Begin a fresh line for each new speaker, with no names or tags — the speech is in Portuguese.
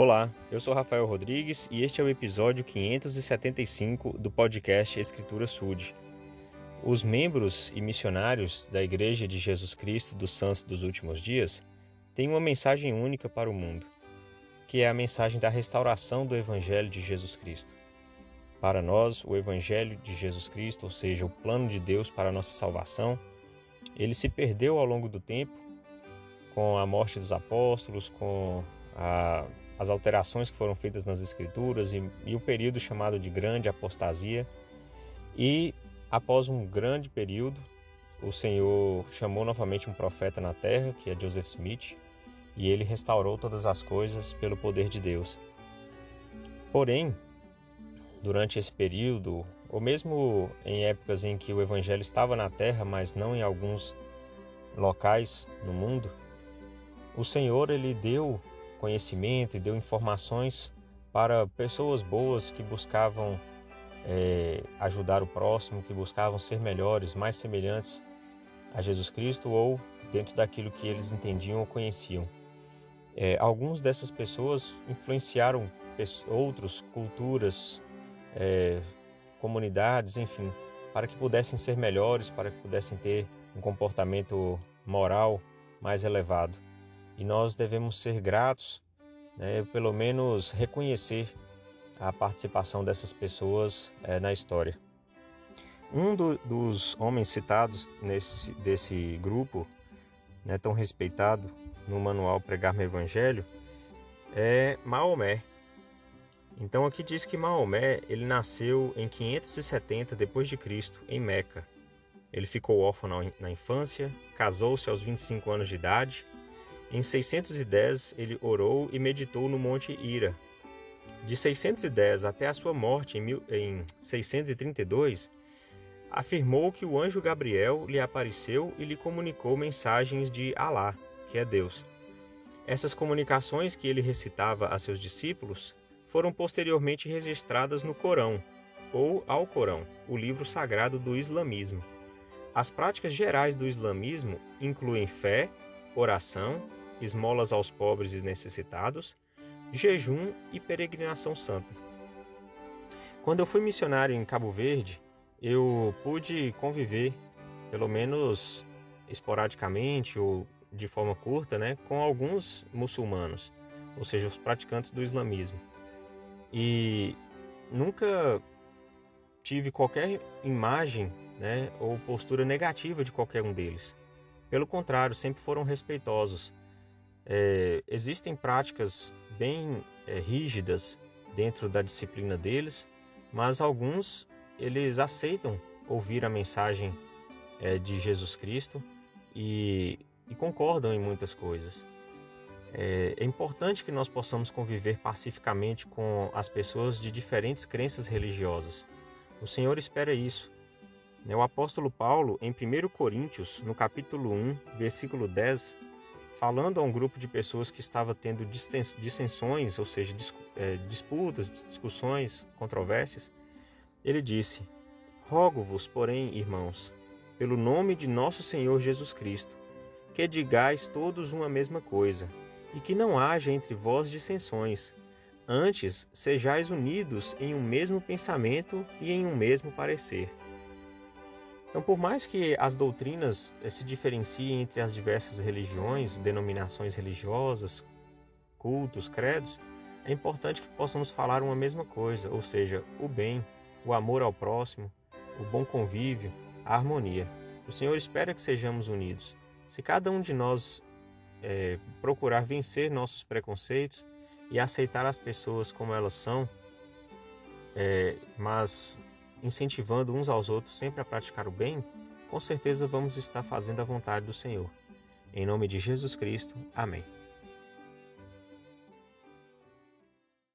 Olá, eu sou Rafael Rodrigues e este é o episódio 575 do podcast Escritura Sud. Os membros e missionários da Igreja de Jesus Cristo dos Santos dos Últimos Dias têm uma mensagem única para o mundo, que é a mensagem da restauração do Evangelho de Jesus Cristo. Para nós, o Evangelho de Jesus Cristo, ou seja, o plano de Deus para a nossa salvação, ele se perdeu ao longo do tempo com a morte dos apóstolos, com a as alterações que foram feitas nas Escrituras e, e o período chamado de Grande Apostasia. E após um grande período, o Senhor chamou novamente um profeta na terra, que é Joseph Smith, e ele restaurou todas as coisas pelo poder de Deus. Porém, durante esse período, ou mesmo em épocas em que o evangelho estava na terra, mas não em alguns locais no mundo, o Senhor ele deu conhecimento e deu informações para pessoas boas que buscavam é, ajudar o próximo, que buscavam ser melhores, mais semelhantes a Jesus Cristo ou dentro daquilo que eles entendiam ou conheciam. É, alguns dessas pessoas influenciaram outros culturas, é, comunidades, enfim, para que pudessem ser melhores, para que pudessem ter um comportamento moral mais elevado e nós devemos ser gratos, né, pelo menos reconhecer a participação dessas pessoas é, na história. Um do, dos homens citados nesse desse grupo, né, tão respeitado no manual Pregar no Evangelho, é Maomé. Então aqui diz que Maomé ele nasceu em 570 depois de Cristo em Meca. Ele ficou órfão na infância, casou-se aos 25 anos de idade em 610, ele orou e meditou no Monte Ira. De 610 até a sua morte em 632, afirmou que o anjo Gabriel lhe apareceu e lhe comunicou mensagens de Alá, que é Deus. Essas comunicações que ele recitava a seus discípulos foram posteriormente registradas no Corão, ou ao Corão, o livro sagrado do islamismo. As práticas gerais do islamismo incluem fé, oração, esmolas aos pobres e necessitados, jejum e peregrinação santa. Quando eu fui missionário em Cabo Verde, eu pude conviver, pelo menos esporadicamente ou de forma curta, né, com alguns muçulmanos, ou seja, os praticantes do islamismo. E nunca tive qualquer imagem né, ou postura negativa de qualquer um deles. Pelo contrário, sempre foram respeitosos é, existem práticas bem é, rígidas dentro da disciplina deles, mas alguns eles aceitam ouvir a mensagem é, de Jesus Cristo e, e, concordam em muitas coisas. É, é importante que nós possamos conviver pacificamente com as pessoas de diferentes crenças religiosas. O Senhor espera isso. Né, o apóstolo Paulo, em 1 Coríntios, no capítulo 1, versículo 10, falando a um grupo de pessoas que estava tendo dissensões, ou seja, é, disputas, discussões, controvérsias, ele disse: Rogo-vos, porém, irmãos, pelo nome de nosso Senhor Jesus Cristo, que digais todos uma mesma coisa, e que não haja entre vós dissensões. Antes, sejais unidos em um mesmo pensamento e em um mesmo parecer. Então, por mais que as doutrinas eh, se diferenciem entre as diversas religiões, denominações religiosas, cultos, credos, é importante que possamos falar uma mesma coisa, ou seja, o bem, o amor ao próximo, o bom convívio, a harmonia. O Senhor espera que sejamos unidos. Se cada um de nós é, procurar vencer nossos preconceitos e aceitar as pessoas como elas são, é, mas incentivando uns aos outros sempre a praticar o bem, com certeza vamos estar fazendo a vontade do Senhor. Em nome de Jesus Cristo. Amém.